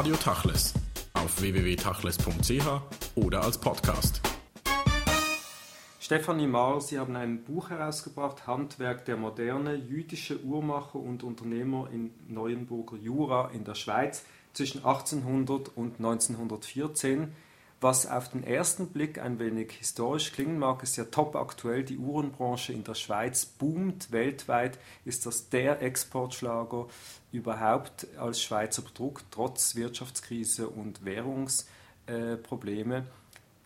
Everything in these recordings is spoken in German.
Radio Tachles auf www.tachles.ch oder als Podcast. Stefanie Mahr, Sie haben ein Buch herausgebracht, Handwerk der Moderne, jüdische Uhrmacher und Unternehmer in Neuenburger Jura in der Schweiz zwischen 1800 und 1914. Was auf den ersten Blick ein wenig historisch klingen mag, ist ja top aktuell. Die Uhrenbranche in der Schweiz boomt. Weltweit ist das der Exportschlager überhaupt als Schweizer Produkt, trotz Wirtschaftskrise und Währungsprobleme.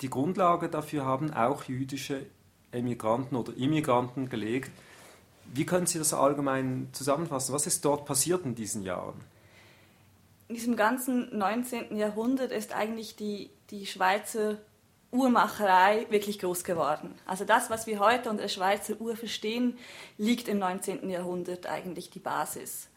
Die Grundlage dafür haben auch jüdische Emigranten oder Immigranten gelegt. Wie können Sie das allgemein zusammenfassen? Was ist dort passiert in diesen Jahren? In diesem ganzen 19. Jahrhundert ist eigentlich die, die Schweizer Uhrmacherei wirklich groß geworden. Also das, was wir heute unter der Schweizer Uhr verstehen, liegt im 19. Jahrhundert eigentlich die Basis.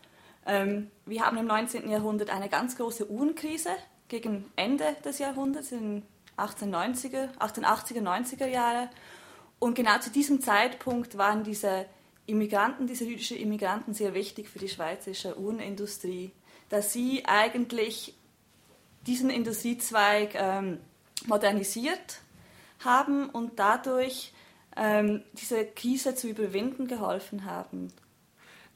Ähm, wir haben im 19. Jahrhundert eine ganz große Uhrenkrise gegen Ende des Jahrhunderts, in 1890er, 1880er, 90er Jahre. Und genau zu diesem Zeitpunkt waren diese Immigranten, diese jüdischen Immigranten sehr wichtig für die schweizerische Uhrenindustrie dass sie eigentlich diesen Industriezweig ähm, modernisiert haben und dadurch ähm, diese Krise zu überwinden geholfen haben.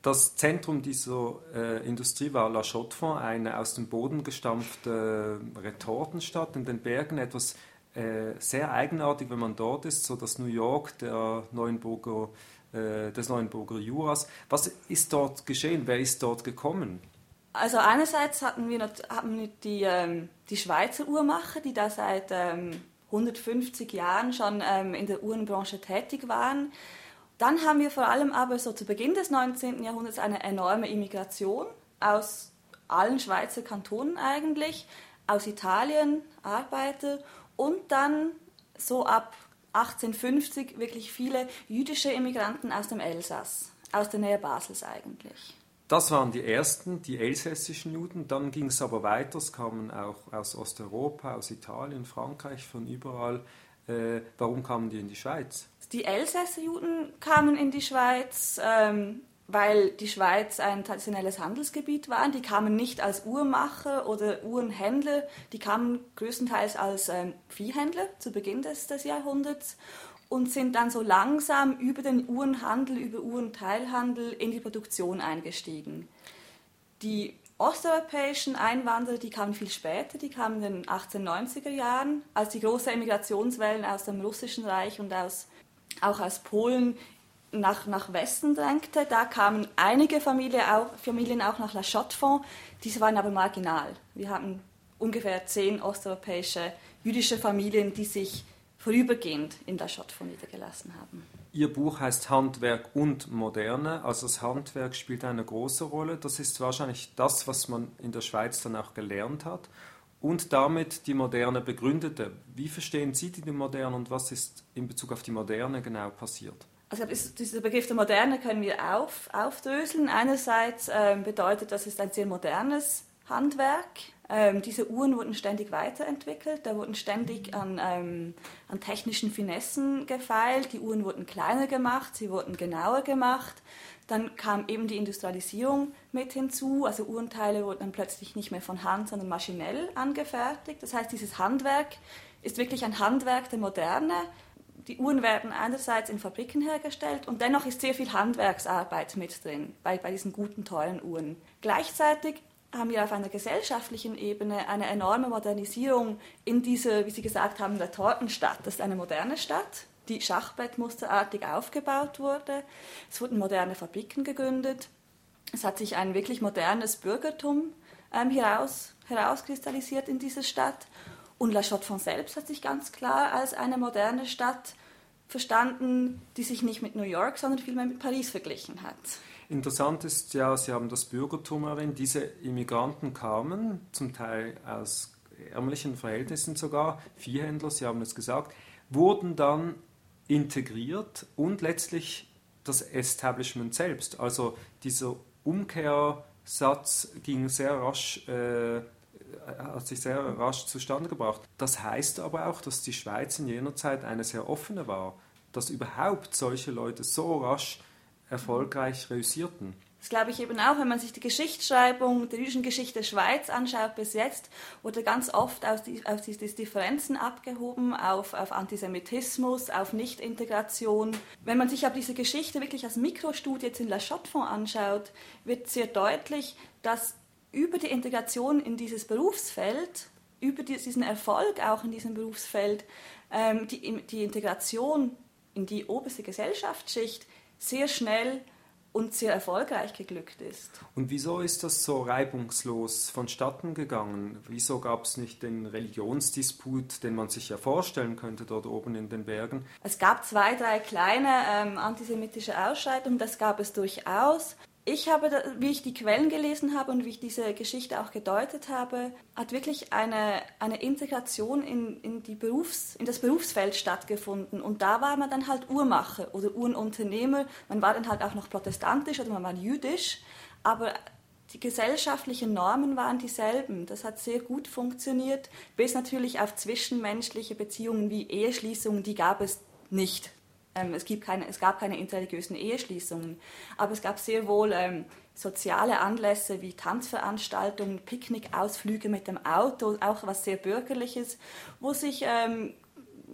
Das Zentrum dieser äh, Industrie war La Chaux-de-Fonds, eine aus dem Boden gestampfte Retortenstadt in den Bergen, etwas äh, sehr eigenartig, wenn man dort ist, so das New York der Neuenburger, äh, des Neuenburger Juras. Was ist dort geschehen? Wer ist dort gekommen? Also einerseits hatten wir, wir die, ähm, die Schweizer Uhrmacher, die da seit ähm, 150 Jahren schon ähm, in der Uhrenbranche tätig waren. Dann haben wir vor allem aber so zu Beginn des 19. Jahrhunderts eine enorme Immigration aus allen Schweizer Kantonen eigentlich, aus Italien Arbeiter und dann so ab 1850 wirklich viele jüdische Immigranten aus dem Elsass, aus der Nähe Basels eigentlich. Das waren die ersten, die elsässischen Juden. Dann ging es aber weiter. Es kamen auch aus Osteuropa, aus Italien, Frankreich, von überall. Äh, warum kamen die in die Schweiz? Die Elsässer Juden kamen in die Schweiz, ähm, weil die Schweiz ein traditionelles Handelsgebiet war. Die kamen nicht als Uhrmacher oder Uhrenhändler, die kamen größtenteils als ähm, Viehhändler zu Beginn des, des Jahrhunderts und sind dann so langsam über den Uhrenhandel, über Uhrenteilhandel in die Produktion eingestiegen. Die osteuropäischen Einwanderer, die kamen viel später, die kamen in den 1890er Jahren, als die großen Emigrationswellen aus dem Russischen Reich und aus, auch aus Polen nach, nach Westen drängte. Da kamen einige Familie auch, Familien auch nach La Chaux-de-Fonds, diese waren aber marginal. Wir haben ungefähr zehn osteuropäische jüdische Familien, die sich vorübergehend in der Schottfonds niedergelassen haben. Ihr Buch heißt Handwerk und Moderne, also das Handwerk spielt eine große Rolle. Das ist wahrscheinlich das, was man in der Schweiz dann auch gelernt hat und damit die Moderne begründete. Wie verstehen Sie die Moderne und was ist in Bezug auf die Moderne genau passiert? Also dieser Begriff der Moderne können wir auf, aufdröseln. Einerseits äh, bedeutet das, es ist ein sehr modernes Handwerk. Ähm, diese Uhren wurden ständig weiterentwickelt, da wurden ständig an, ähm, an technischen Finessen gefeilt, die Uhren wurden kleiner gemacht, sie wurden genauer gemacht. Dann kam eben die Industrialisierung mit hinzu, also Uhrenteile wurden dann plötzlich nicht mehr von Hand, sondern maschinell angefertigt. Das heißt, dieses Handwerk ist wirklich ein Handwerk der Moderne. Die Uhren werden einerseits in Fabriken hergestellt und dennoch ist sehr viel Handwerksarbeit mit drin bei, bei diesen guten, teuren Uhren. Gleichzeitig haben wir auf einer gesellschaftlichen Ebene eine enorme Modernisierung in dieser, wie Sie gesagt haben, der Tortenstadt. Das ist eine moderne Stadt, die schachbrettmusterartig aufgebaut wurde. Es wurden moderne Fabriken gegründet. Es hat sich ein wirklich modernes Bürgertum ähm, heraus, herauskristallisiert in dieser Stadt. Und La Chaux-de-Fonds selbst hat sich ganz klar als eine moderne Stadt verstanden, die sich nicht mit New York, sondern vielmehr mit Paris verglichen hat. Interessant ist ja, Sie haben das Bürgertum erwähnt, diese Immigranten kamen zum Teil aus ärmlichen Verhältnissen sogar, Viehhändler, Sie haben es gesagt, wurden dann integriert und letztlich das Establishment selbst. Also dieser Umkehrsatz ging sehr rasch, äh, hat sich sehr rasch zustande gebracht. Das heißt aber auch, dass die Schweiz in jener Zeit eine sehr offene war, dass überhaupt solche Leute so rasch erfolgreich reüssierten. Das glaube ich eben auch, wenn man sich die Geschichtsschreibung der jüdischen Geschichte der Schweiz anschaut bis jetzt, wurde ganz oft aus, die, aus die, die Differenzen abgehoben auf, auf Antisemitismus, auf Nichtintegration. Wenn man sich aber diese Geschichte wirklich als Mikrostudie jetzt in La Chaux-de-Fonds anschaut, wird sehr deutlich, dass über die Integration in dieses Berufsfeld, über diesen Erfolg auch in diesem Berufsfeld, ähm, die, die Integration in die oberste Gesellschaftsschicht sehr schnell und sehr erfolgreich geglückt ist. Und wieso ist das so reibungslos vonstatten gegangen? Wieso gab es nicht den Religionsdisput, den man sich ja vorstellen könnte dort oben in den Bergen? Es gab zwei, drei kleine ähm, antisemitische Ausschreitungen, das gab es durchaus ich habe, wie ich die Quellen gelesen habe und wie ich diese Geschichte auch gedeutet habe, hat wirklich eine, eine Integration in, in, die Berufs-, in das Berufsfeld stattgefunden. Und da war man dann halt Uhrmacher oder Uhrenunternehmer. Man war dann halt auch noch protestantisch oder man war jüdisch. Aber die gesellschaftlichen Normen waren dieselben. Das hat sehr gut funktioniert, bis natürlich auf zwischenmenschliche Beziehungen wie Eheschließungen, die gab es nicht. Ähm, es, gibt keine, es gab keine interreligiösen Eheschließungen, aber es gab sehr wohl ähm, soziale Anlässe wie Tanzveranstaltungen, Picknickausflüge mit dem Auto, auch was sehr Bürgerliches, wo sich ähm,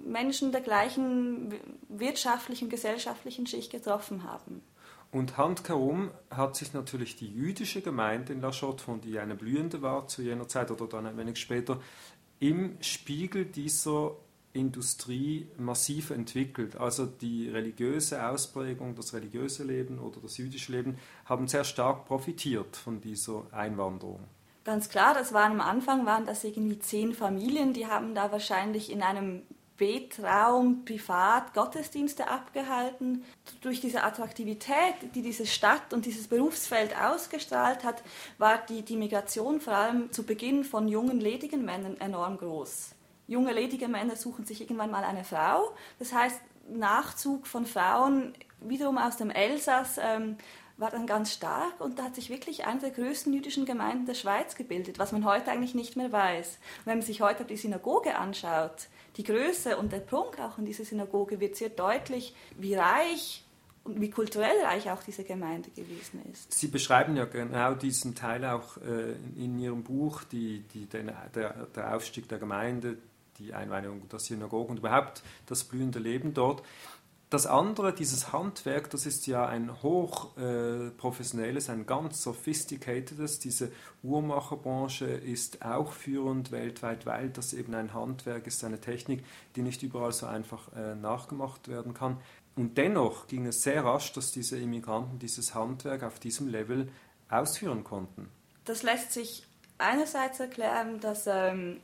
Menschen der gleichen wirtschaftlichen, gesellschaftlichen Schicht getroffen haben. Und handherum hat sich natürlich die jüdische Gemeinde in La Chaux-de-Fonds, die eine blühende war zu jener Zeit oder dann ein wenig später, im Spiegel dieser Industrie massiv entwickelt. Also die religiöse Ausprägung, das religiöse Leben oder das jüdische Leben haben sehr stark profitiert von dieser Einwanderung. Ganz klar, das waren am Anfang waren das irgendwie zehn Familien, die haben da wahrscheinlich in einem Betraum privat Gottesdienste abgehalten. Durch diese Attraktivität, die diese Stadt und dieses Berufsfeld ausgestrahlt hat, war die, die Migration vor allem zu Beginn von jungen ledigen Männern enorm groß junge ledige Männer suchen sich irgendwann mal eine Frau. Das heißt, Nachzug von Frauen wiederum aus dem Elsass ähm, war dann ganz stark und da hat sich wirklich eine der größten jüdischen Gemeinden der Schweiz gebildet, was man heute eigentlich nicht mehr weiß. Und wenn man sich heute die Synagoge anschaut, die Größe und der Prunk auch in dieser Synagoge wird sehr deutlich, wie reich und wie kulturell reich auch diese Gemeinde gewesen ist. Sie beschreiben ja genau diesen Teil auch äh, in Ihrem Buch, die, die, den, der, der Aufstieg der Gemeinde, die Einweihung der Synagoge und überhaupt das blühende Leben dort. Das andere, dieses Handwerk, das ist ja ein hochprofessionelles, äh, ein ganz sophisticateds. Diese Uhrmacherbranche ist auch führend weltweit, weil das eben ein Handwerk ist, eine Technik, die nicht überall so einfach äh, nachgemacht werden kann. Und dennoch ging es sehr rasch, dass diese Immigranten dieses Handwerk auf diesem Level ausführen konnten. Das lässt sich einerseits erklären, dass ähm,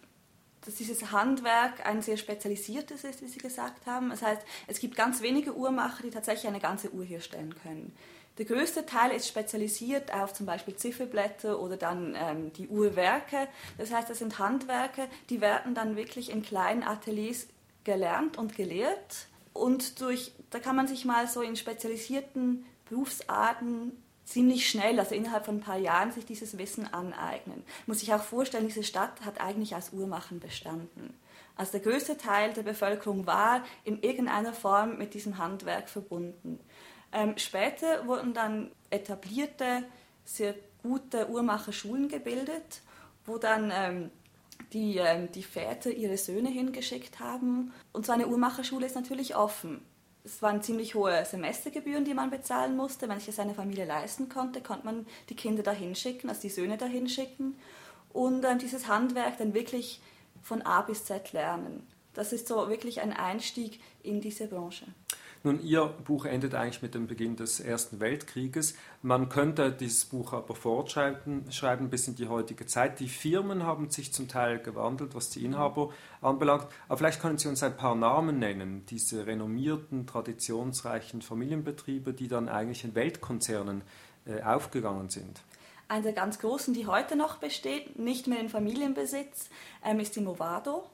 dass dieses Handwerk ein sehr spezialisiertes ist, wie Sie gesagt haben. Das heißt, es gibt ganz wenige Uhrmacher, die tatsächlich eine ganze Uhr herstellen können. Der größte Teil ist spezialisiert auf zum Beispiel Zifferblätter oder dann ähm, die Uhrwerke. Das heißt, das sind Handwerke, die werden dann wirklich in kleinen Ateliers gelernt und gelehrt. Und durch, da kann man sich mal so in spezialisierten Berufsarten ziemlich schnell, also innerhalb von ein paar Jahren, sich dieses Wissen aneignen. Muss sich auch vorstellen, diese Stadt hat eigentlich aus Uhrmachen bestanden. Also der größte Teil der Bevölkerung war in irgendeiner Form mit diesem Handwerk verbunden. Ähm, später wurden dann etablierte, sehr gute Uhrmacherschulen gebildet, wo dann ähm, die, ähm, die Väter ihre Söhne hingeschickt haben. Und so eine Uhrmacherschule ist natürlich offen es waren ziemlich hohe Semestergebühren, die man bezahlen musste. Wenn sich das eine Familie leisten konnte, konnte man die Kinder dahin schicken, also die Söhne dahin schicken und ähm, dieses Handwerk dann wirklich von A bis Z lernen. Das ist so wirklich ein Einstieg in diese Branche. Nun, Ihr Buch endet eigentlich mit dem Beginn des Ersten Weltkrieges. Man könnte dieses Buch aber fortschreiben schreiben bis in die heutige Zeit. Die Firmen haben sich zum Teil gewandelt, was die Inhaber anbelangt. Aber vielleicht können Sie uns ein paar Namen nennen, diese renommierten, traditionsreichen Familienbetriebe, die dann eigentlich in Weltkonzernen äh, aufgegangen sind. Eine der ganz großen, die heute noch besteht, nicht mehr in Familienbesitz, ähm, ist die Movado.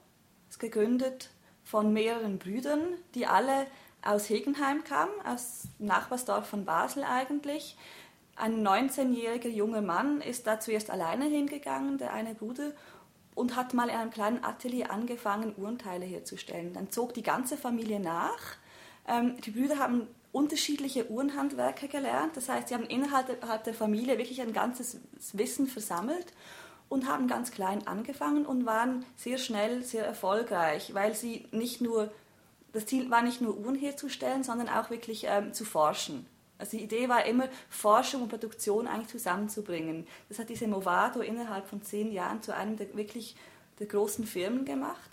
Ist gegründet von mehreren Brüdern, die alle aus Hegenheim kam, aus Nachbarsdorf von Basel eigentlich. Ein 19-jähriger junger Mann ist da zuerst alleine hingegangen, der eine Bruder, und hat mal in einem kleinen Atelier angefangen, Uhrenteile herzustellen. Dann zog die ganze Familie nach. Ähm, die Brüder haben unterschiedliche Uhrenhandwerke gelernt. Das heißt, sie haben innerhalb der Familie wirklich ein ganzes Wissen versammelt und haben ganz klein angefangen und waren sehr schnell sehr erfolgreich, weil sie nicht nur, das Ziel war nicht nur Uhren herzustellen, sondern auch wirklich ähm, zu forschen. Also die Idee war immer, Forschung und Produktion eigentlich zusammenzubringen. Das hat diese Movado innerhalb von zehn Jahren zu einem der wirklich der großen Firmen gemacht.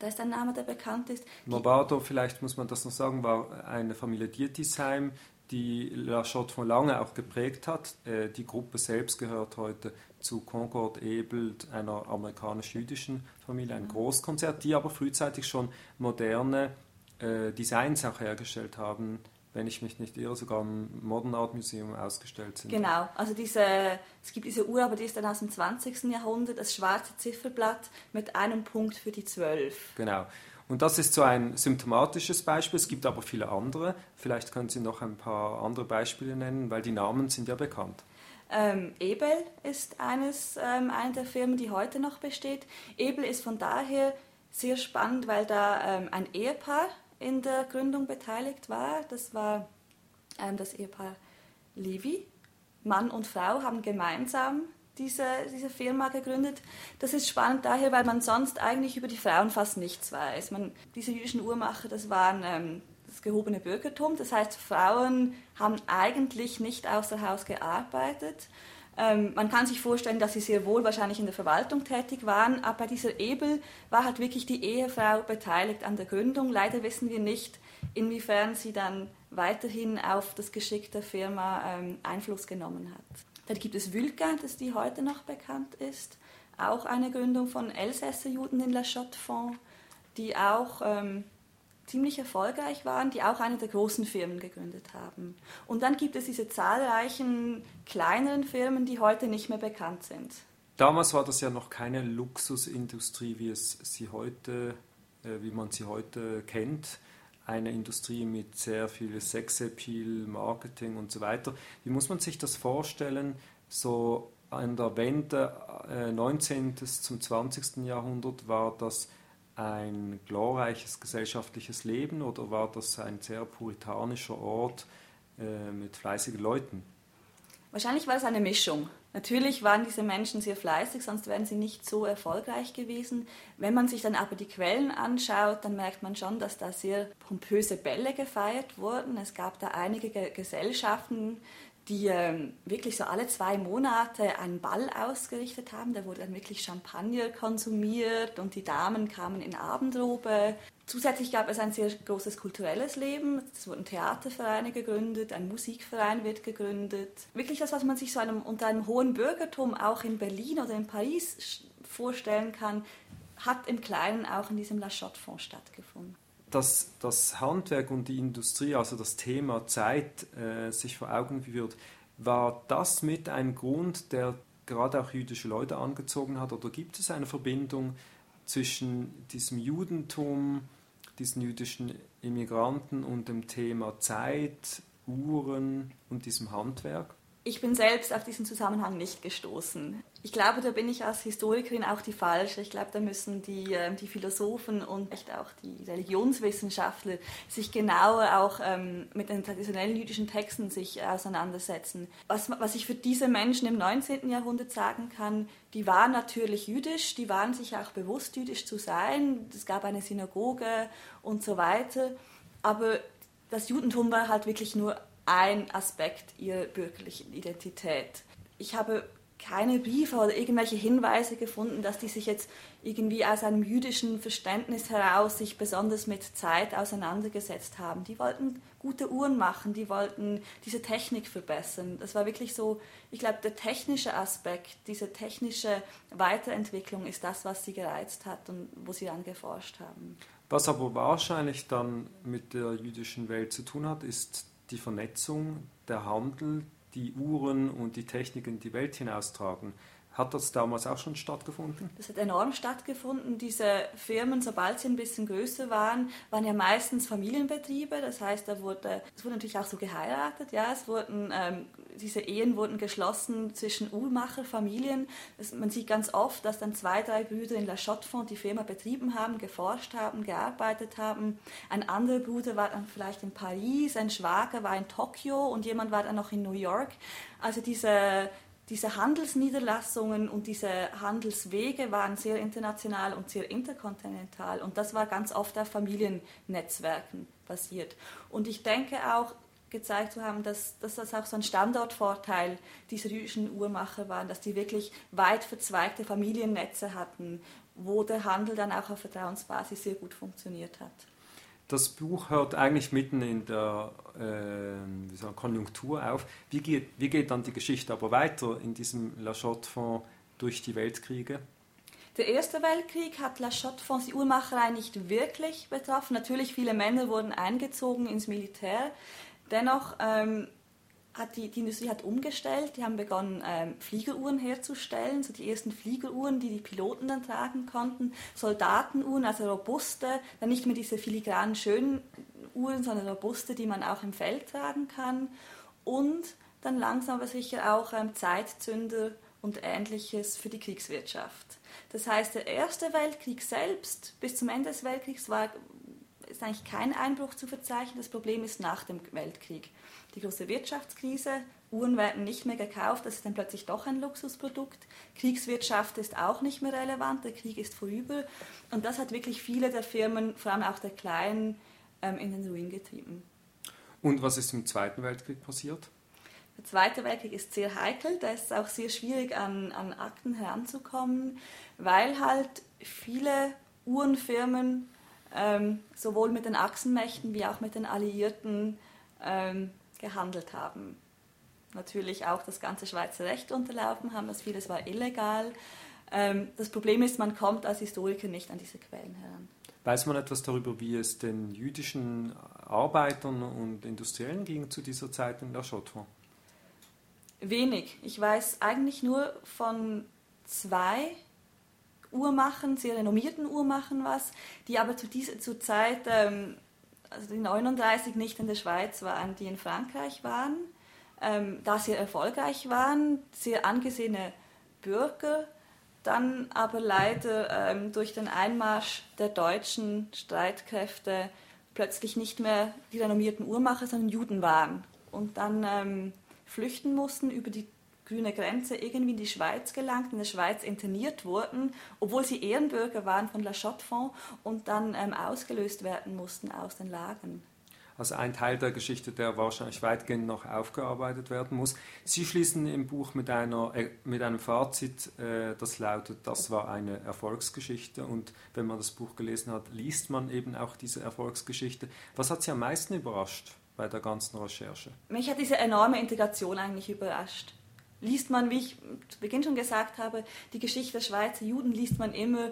Da ist ein Name, der bekannt ist. Movado, vielleicht muss man das noch sagen, war eine Familie Dietisheim, die La Chotte von lange auch geprägt hat. Äh, die Gruppe selbst gehört heute zu Concord Ebelt, einer amerikanisch-jüdischen Familie, ein mhm. Großkonzert, die aber frühzeitig schon moderne äh, Designs auch hergestellt haben, wenn ich mich nicht irre, sogar im Modern Art Museum ausgestellt sind. Genau, also diese, es gibt diese Uhr, aber die ist dann aus dem 20. Jahrhundert, das schwarze Zifferblatt mit einem Punkt für die 12. Genau. Und das ist so ein symptomatisches Beispiel. Es gibt aber viele andere. Vielleicht können Sie noch ein paar andere Beispiele nennen, weil die Namen sind ja bekannt. Ähm, Ebel ist eines, ähm, eine der Firmen, die heute noch besteht. Ebel ist von daher sehr spannend, weil da ähm, ein Ehepaar in der Gründung beteiligt war. Das war ähm, das Ehepaar Levi. Mann und Frau haben gemeinsam diese, diese Firma gegründet. Das ist spannend daher, weil man sonst eigentlich über die Frauen fast nichts weiß. Man, diese jüdischen Uhrmacher, das waren ähm, das gehobene Bürgertum. Das heißt, Frauen haben eigentlich nicht außer Haus gearbeitet. Ähm, man kann sich vorstellen, dass sie sehr wohl wahrscheinlich in der Verwaltung tätig waren, aber bei dieser Ebel war halt wirklich die Ehefrau beteiligt an der Gründung. Leider wissen wir nicht, inwiefern sie dann weiterhin auf das Geschick der Firma ähm, Einfluss genommen hat. Dann gibt es Vulcain, das die heute noch bekannt ist, auch eine Gründung von Elsässer Juden in La Chaux-de-Fonds, die auch ähm, ziemlich erfolgreich waren, die auch eine der großen Firmen gegründet haben. Und dann gibt es diese zahlreichen kleineren Firmen, die heute nicht mehr bekannt sind. Damals war das ja noch keine Luxusindustrie, wie es sie heute, äh, wie man sie heute kennt. Eine Industrie mit sehr viel Sexappeal, Marketing und so weiter. Wie muss man sich das vorstellen? So an der Wende äh, 19. zum 20. Jahrhundert war das ein glorreiches gesellschaftliches Leben oder war das ein sehr puritanischer Ort äh, mit fleißigen Leuten? Wahrscheinlich war es eine Mischung. Natürlich waren diese Menschen sehr fleißig, sonst wären sie nicht so erfolgreich gewesen. Wenn man sich dann aber die Quellen anschaut, dann merkt man schon, dass da sehr pompöse Bälle gefeiert wurden. Es gab da einige Gesellschaften, die ähm, wirklich so alle zwei Monate einen Ball ausgerichtet haben. Da wurde dann wirklich Champagner konsumiert und die Damen kamen in Abendrobe. Zusätzlich gab es ein sehr großes kulturelles Leben. Es wurden Theatervereine gegründet, ein Musikverein wird gegründet. Wirklich das, was man sich so einem, unter einem hohen Bürgertum auch in Berlin oder in Paris vorstellen kann, hat im Kleinen auch in diesem La Chotte-Fonds stattgefunden dass das Handwerk und die Industrie, also das Thema Zeit, äh, sich vor Augen führt, war das mit ein Grund, der gerade auch jüdische Leute angezogen hat? Oder gibt es eine Verbindung zwischen diesem Judentum, diesen jüdischen Immigranten und dem Thema Zeit, Uhren und diesem Handwerk? Ich bin selbst auf diesen Zusammenhang nicht gestoßen. Ich glaube, da bin ich als Historikerin auch die falsche. Ich glaube, da müssen die, ähm, die Philosophen und echt auch die Religionswissenschaftler sich genauer auch ähm, mit den traditionellen jüdischen Texten sich auseinandersetzen. Was, was ich für diese Menschen im 19. Jahrhundert sagen kann, die waren natürlich jüdisch, die waren sich auch bewusst, jüdisch zu sein. Es gab eine Synagoge und so weiter. Aber das Judentum war halt wirklich nur ein Aspekt ihrer bürgerlichen Identität. Ich habe keine Briefe oder irgendwelche Hinweise gefunden, dass die sich jetzt irgendwie aus einem jüdischen Verständnis heraus sich besonders mit Zeit auseinandergesetzt haben. Die wollten gute Uhren machen, die wollten diese Technik verbessern. Das war wirklich so, ich glaube, der technische Aspekt, diese technische Weiterentwicklung ist das, was sie gereizt hat und wo sie dann geforscht haben. Was aber wahrscheinlich dann mit der jüdischen Welt zu tun hat, ist die Vernetzung, der Handel, die Uhren und die Techniken in die Welt hinaustragen. Hat das damals auch schon stattgefunden? Das hat enorm stattgefunden. Diese Firmen, sobald sie ein bisschen größer waren, waren ja meistens Familienbetriebe. Das heißt, da wurde, es wurde natürlich auch so geheiratet. Ja, es wurden ähm, diese Ehen wurden geschlossen zwischen Uhrmacherfamilien. man sieht ganz oft, dass dann zwei, drei Brüder in La Chaux-de-Fonds die Firma betrieben haben, geforscht haben, gearbeitet haben. Ein anderer Bruder war dann vielleicht in Paris, ein Schwager war in Tokio und jemand war dann noch in New York. Also diese, diese Handelsniederlassungen und diese Handelswege waren sehr international und sehr interkontinental und das war ganz oft auf Familiennetzwerken basiert. Und ich denke auch, gezeigt zu haben, dass, dass das auch so ein Standortvorteil dieser jüdischen Uhrmacher war, dass die wirklich weit verzweigte Familiennetze hatten, wo der Handel dann auch auf Vertrauensbasis sehr gut funktioniert hat. Das Buch hört eigentlich mitten in der äh, sagen, Konjunktur auf. Wie geht, wie geht dann die Geschichte aber weiter in diesem La Chaux-de-Fonds durch die Weltkriege? Der Erste Weltkrieg hat La Chaux-de-Fonds die Uhrmacherei nicht wirklich betroffen. Natürlich, viele Männer wurden eingezogen ins Militär. Dennoch ähm, hat die, die, Industrie hat umgestellt. Die haben begonnen, ähm, Fliegeruhren herzustellen, so die ersten Fliegeruhren, die die Piloten dann tragen konnten. Soldatenuhren, also robuste, dann nicht mehr diese filigranen, schönen Uhren, sondern robuste, die man auch im Feld tragen kann. Und dann langsam aber sicher auch ähm, Zeitzünder und ähnliches für die Kriegswirtschaft. Das heißt, der Erste Weltkrieg selbst bis zum Ende des Weltkriegs war, ist eigentlich kein Einbruch zu verzeichnen. Das Problem ist nach dem Weltkrieg. Die große Wirtschaftskrise, Uhren werden nicht mehr gekauft, das ist dann plötzlich doch ein Luxusprodukt. Kriegswirtschaft ist auch nicht mehr relevant, der Krieg ist vorüber. Und das hat wirklich viele der Firmen, vor allem auch der kleinen, ähm, in den Ruin getrieben. Und was ist im Zweiten Weltkrieg passiert? Der Zweite Weltkrieg ist sehr heikel, da ist es auch sehr schwierig, an, an Akten heranzukommen, weil halt viele Uhrenfirmen ähm, sowohl mit den Achsenmächten wie auch mit den Alliierten ähm, gehandelt haben. Natürlich auch das ganze Schweizer Recht unterlaufen haben, das vieles war illegal. Ähm, das Problem ist, man kommt als Historiker nicht an diese Quellen heran. Weiß man etwas darüber, wie es den jüdischen Arbeitern und Industriellen ging zu dieser Zeit in der Chaux-de-Fonds? Wenig. Ich weiß eigentlich nur von zwei Uhrmachen, sehr renommierten Uhrmachen was, die aber zu dieser zur Zeit, ähm, also die 39 nicht in der Schweiz waren, die in Frankreich waren, ähm, da sehr erfolgreich waren, sehr angesehene Bürger, dann aber leider ähm, durch den Einmarsch der deutschen Streitkräfte plötzlich nicht mehr die renommierten Uhrmacher, sondern Juden waren und dann ähm, flüchten mussten über die grüne Grenze irgendwie in die Schweiz gelangt, in der Schweiz interniert wurden, obwohl sie Ehrenbürger waren von La Chaux-de-Fonds und dann ähm, ausgelöst werden mussten aus den Lagern. Also ein Teil der Geschichte, der wahrscheinlich weitgehend noch aufgearbeitet werden muss. Sie schließen im Buch mit, einer, äh, mit einem Fazit, äh, das lautet, das war eine Erfolgsgeschichte und wenn man das Buch gelesen hat, liest man eben auch diese Erfolgsgeschichte. Was hat Sie am meisten überrascht bei der ganzen Recherche? Mich hat diese enorme Integration eigentlich überrascht liest man, wie ich zu Beginn schon gesagt habe, die Geschichte der Schweizer Juden liest man immer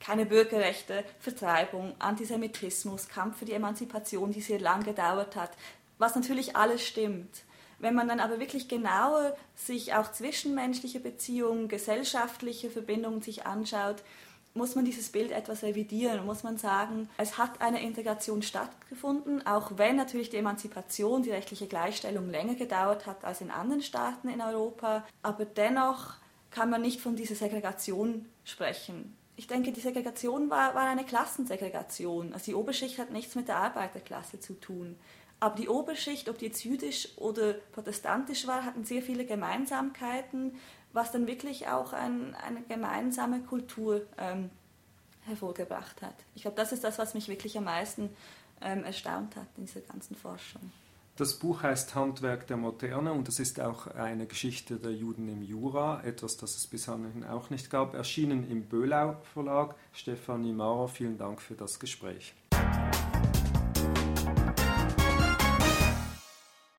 keine Bürgerrechte, Vertreibung, Antisemitismus, Kampf für die Emanzipation, die sehr lang gedauert hat, was natürlich alles stimmt. Wenn man dann aber wirklich genauer sich auch zwischenmenschliche Beziehungen, gesellschaftliche Verbindungen sich anschaut, muss man dieses Bild etwas revidieren, muss man sagen, es hat eine Integration stattgefunden, auch wenn natürlich die Emanzipation, die rechtliche Gleichstellung länger gedauert hat als in anderen Staaten in Europa, aber dennoch kann man nicht von dieser Segregation sprechen. Ich denke, die Segregation war, war eine Klassensegregation. Also die Oberschicht hat nichts mit der Arbeiterklasse zu tun. Aber die Oberschicht, ob die jetzt jüdisch oder protestantisch war, hatten sehr viele Gemeinsamkeiten was dann wirklich auch ein, eine gemeinsame Kultur ähm, hervorgebracht hat. Ich glaube, das ist das, was mich wirklich am meisten ähm, erstaunt hat in dieser ganzen Forschung. Das Buch heißt Handwerk der Moderne und es ist auch eine Geschichte der Juden im Jura, etwas, das es bisher auch nicht gab, erschienen im Böhlau Verlag. Stefanie Maurer, vielen Dank für das Gespräch.